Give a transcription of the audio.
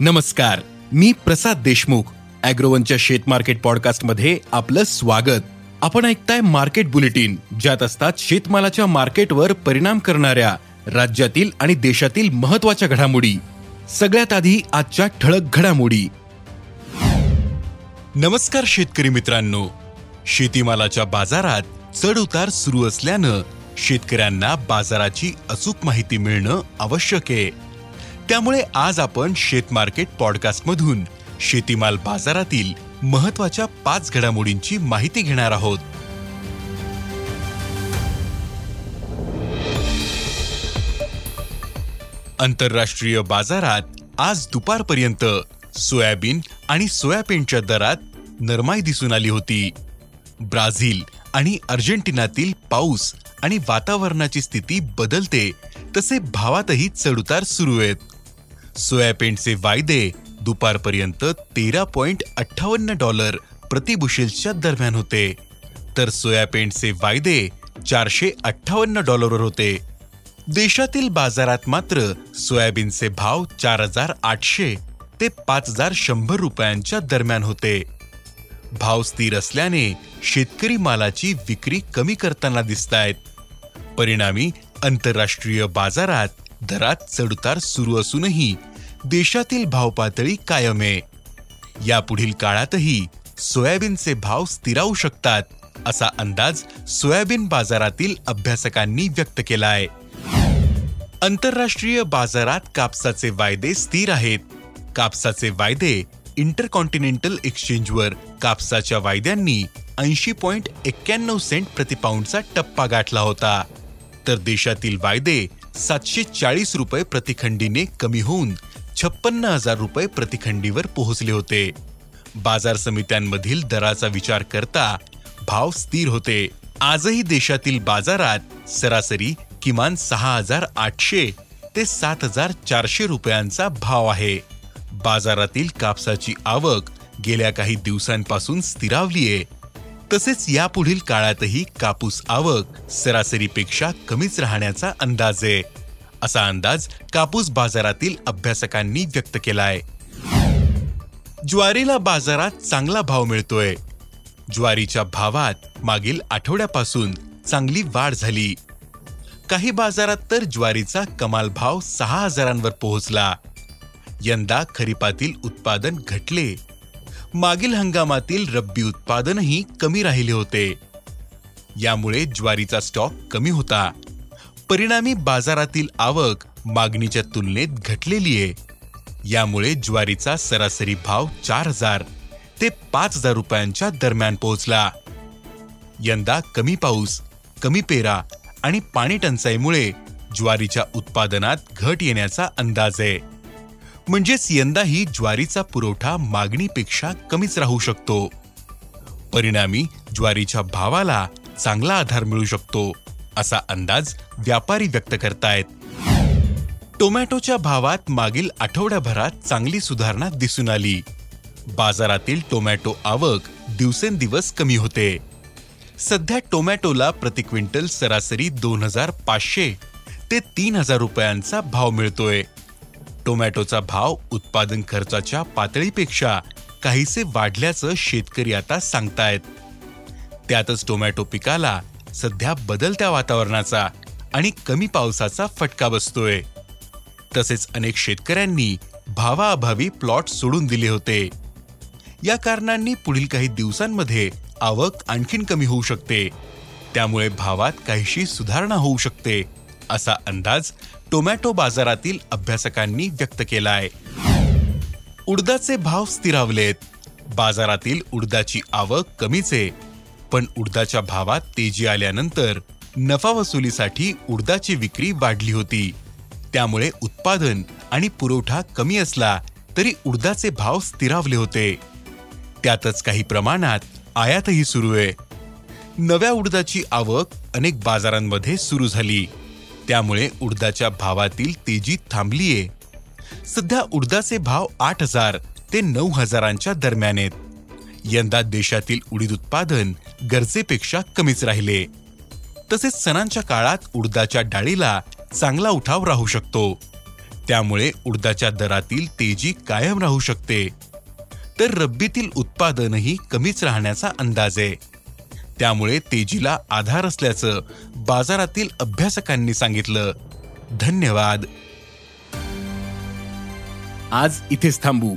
नमस्कार मी प्रसाद देशमुख अॅग्रोवनच्या शेत मार्केट पॉडकास्टमध्ये आपलं स्वागत. आपण ऐकताय मार्केट बुलेटिन ज्यात असतात शेतमालाच्या मार्केटवर परिणाम करणाऱ्या राज्यातील आणि देशातील महत्त्वाच्या घडामोडी. सगळ्यात आधी आजच्या ठळक घडामोडी. नमस्कार शेतकरी मित्रांनो. शेतीमालाच्या बाजारात चढ उतार सुरू असल्यानं शेतकऱ्यांना बाजाराची अचूक माहिती मिळणं आवश्यक आहे. त्यामुळे आज आपण शेत मार्केट शेतीमाल बाजारातील महत्त्वाच्या पाच घडामोडींची माहिती घेणार आहोत. आंतरराष्ट्रीय बाजारात आज दुपारपर्यंत सोयाबीन आणि सोयाबीनच्या दरात नरमाई दिसून आली होती. ब्राझील आणि अर्जेंटिनातील पाऊस आणि वातावरणाची स्थिती बदलते तसे भावातही चढउतार सुरू आहेत. सोयाबीनचे वायदे दुपारपर्यंत तेरा पॉइंट अठ्ठावन्न डॉलर प्रतिबुशेलच्या दरम्यान होते. तर सोयाबीनचे वायदे चारशे अठ्ठावन्न डॉलरवर होते. देशातील बाजारात मात्र सोयाबीनचे भाव चार हजार आठशे ते पाच हजार शंभर रुपयांच्या दरम्यान होते. भाव स्थिर असल्याने शेतकरी मालाची विक्री कमी करताना दिसतायत. परिणामी आंतरराष्ट्रीय बाजारात दरात चढउतार सुरू असूनही देशातील भावपातळी कायम आहे. यापुढील काळातही सोयाबीनचे भाव स्थिरावू शकतात असा अंदाज सोयाबीन बाजारातील अभ्यासकांनी व्यक्त केला आहे आंतरराष्ट्रीय बाजारात कापसाचे वायदे स्थिर आहेत. कापसाचे वायदे इंटरकॉन्टिनेंटल एक्सचेंजवर कापसाच्या वायद्यांनी ऐंशी पॉइंट एक्क्याण्णव सेंट प्रतिपाऊंडचा टप्पा गाठला होता. तर देशातील वायदे सातशे चाळीस रुपये प्रतिखंडीने कमी होऊन छप्पन्न हजार रुपये प्रतिखंडीवर पोहोचले होते. बाजार समित्यांमधील दराचा विचार करता भाव स्थिर होते. आजही देशातील बाजारात सरासरी किमान सहा हजार आठशे ते सात हजार चारशे रुपयांचा भाव आहे. बाजारातील कापसाची आवक गेल्या काही दिवसांपासून स्थिरावलीये तसेच यापुढील काळातही कापूस आवक सरासरीपेक्षा कमीच राहण्याचा अंदाज आहे. असा अंदाज कापूस बाजारातील अभ्यासकांनी व्यक्त केलाय. ज्वारीला बाजारात चांगला भाव मिळतोय. ज्वारीच्या भावात मागील आठवड्यापासून चांगली वाढ झाली. काही बाजारात तर ज्वारीचा कमाल भाव सहा हजारांवर पोहोचला. यंदा खरीपातील उत्पादन घटले. मागील हंगामातील रब्बी उत्पादनही कमी राहिले होते. यामुळे ज्वारीचा स्टॉक कमी होता. परिणामी बाजारातील आवक मागणीच्या तुलनेत घटलेली आहे. यामुळे ज्वारीचा सरासरी भाव चार हजार ते पाच हजार रुपयांच्या दरम्यान पोहोचला. यंदा कमी पाऊस कमी पेरा आणि पाणी टंचाईमुळे ज्वारीच्या उत्पादनात घट येण्याचा अंदाज आहे. म्हणजेच यंदाही ज्वारीचा पुरवठा मागणीपेक्षा कमीच राहू शकतो. परिणामी ज्वारीच्या भावाला चांगला आधार मिळू शकतो. असा अंदाज व्यापारी व्यक्त करतायत. टोमॅटोच्या भावात मागील आठवड्याभरात चांगली सुधारणा दिसून आली. बाजारातील टोमॅटो आवक दिवसेंदिवस कमी होते. सध्या टोमॅटोला प्रति क्विंटल सरासरी दोन हजार पाचशे ते तीन हजार रुपयांचा भाव मिळतोय. टोमॅटोचा भाव उत्पादन खर्चाच्या पातळीपेक्षा काहीसे वाढल्याचं शेतकरी आता सांगतायत. त्यातच टोमॅटो पिकाला सध्या बदलत्या वातावरणाचा आणि कमी पावसाचा फटका बसतोय. तसेच अनेक शेतकऱ्यांनी भावाअभावी प्लॉट सोडून दिले होते. या कारणांनी पुढील काही दिवसांमध्ये आवक आणखीन कमी होऊ शकते. त्यामुळे भावात काहीशी सुधारणा होऊ शकते असा अंदाज टोमॅटो बाजारातील अभ्यासकांनी व्यक्त केलाय. उडदाचे भाव स्थिरावलेत. बाजारातील उडदाची आवक कमीच आहे पण उडदाच्या भावात तेजी आल्यानंतर नफा वसुलीसाठी उडदाची विक्री वाढली होती. त्यामुळे उत्पादन आणि पुरवठा कमी असला तरी उडदाचे भाव स्थिरावले होते. त्यातच काही प्रमाणात आयातही सुरू आहे. नव्या उडदाची आवक अनेक बाजारांमध्ये सुरू झाली. त्यामुळे उडदाच्या भावातील तेजी थांबलीये. सध्या उडदाचे भाव आठ हजार ते नऊ हजारांच्या दरम्यान आहेत. यंदा देशातील उडीद उत्पादन गरजेपेक्षा कमीच राहिले. तसेच सणांच्या काळात उडदाच्या डाळीला चांगला उठाव राहू शकतो. त्यामुळे उडदाच्या दरातील तेजी कायम राहू शकते. तर रब्बीतील उत्पादनही कमीच राहण्याचा अंदाज आहे. त्यामुळे तेजीला आधार असल्याचं बाजारातील अभ्यासकांनी सांगितलं. धन्यवाद. आज इथेच थांबू.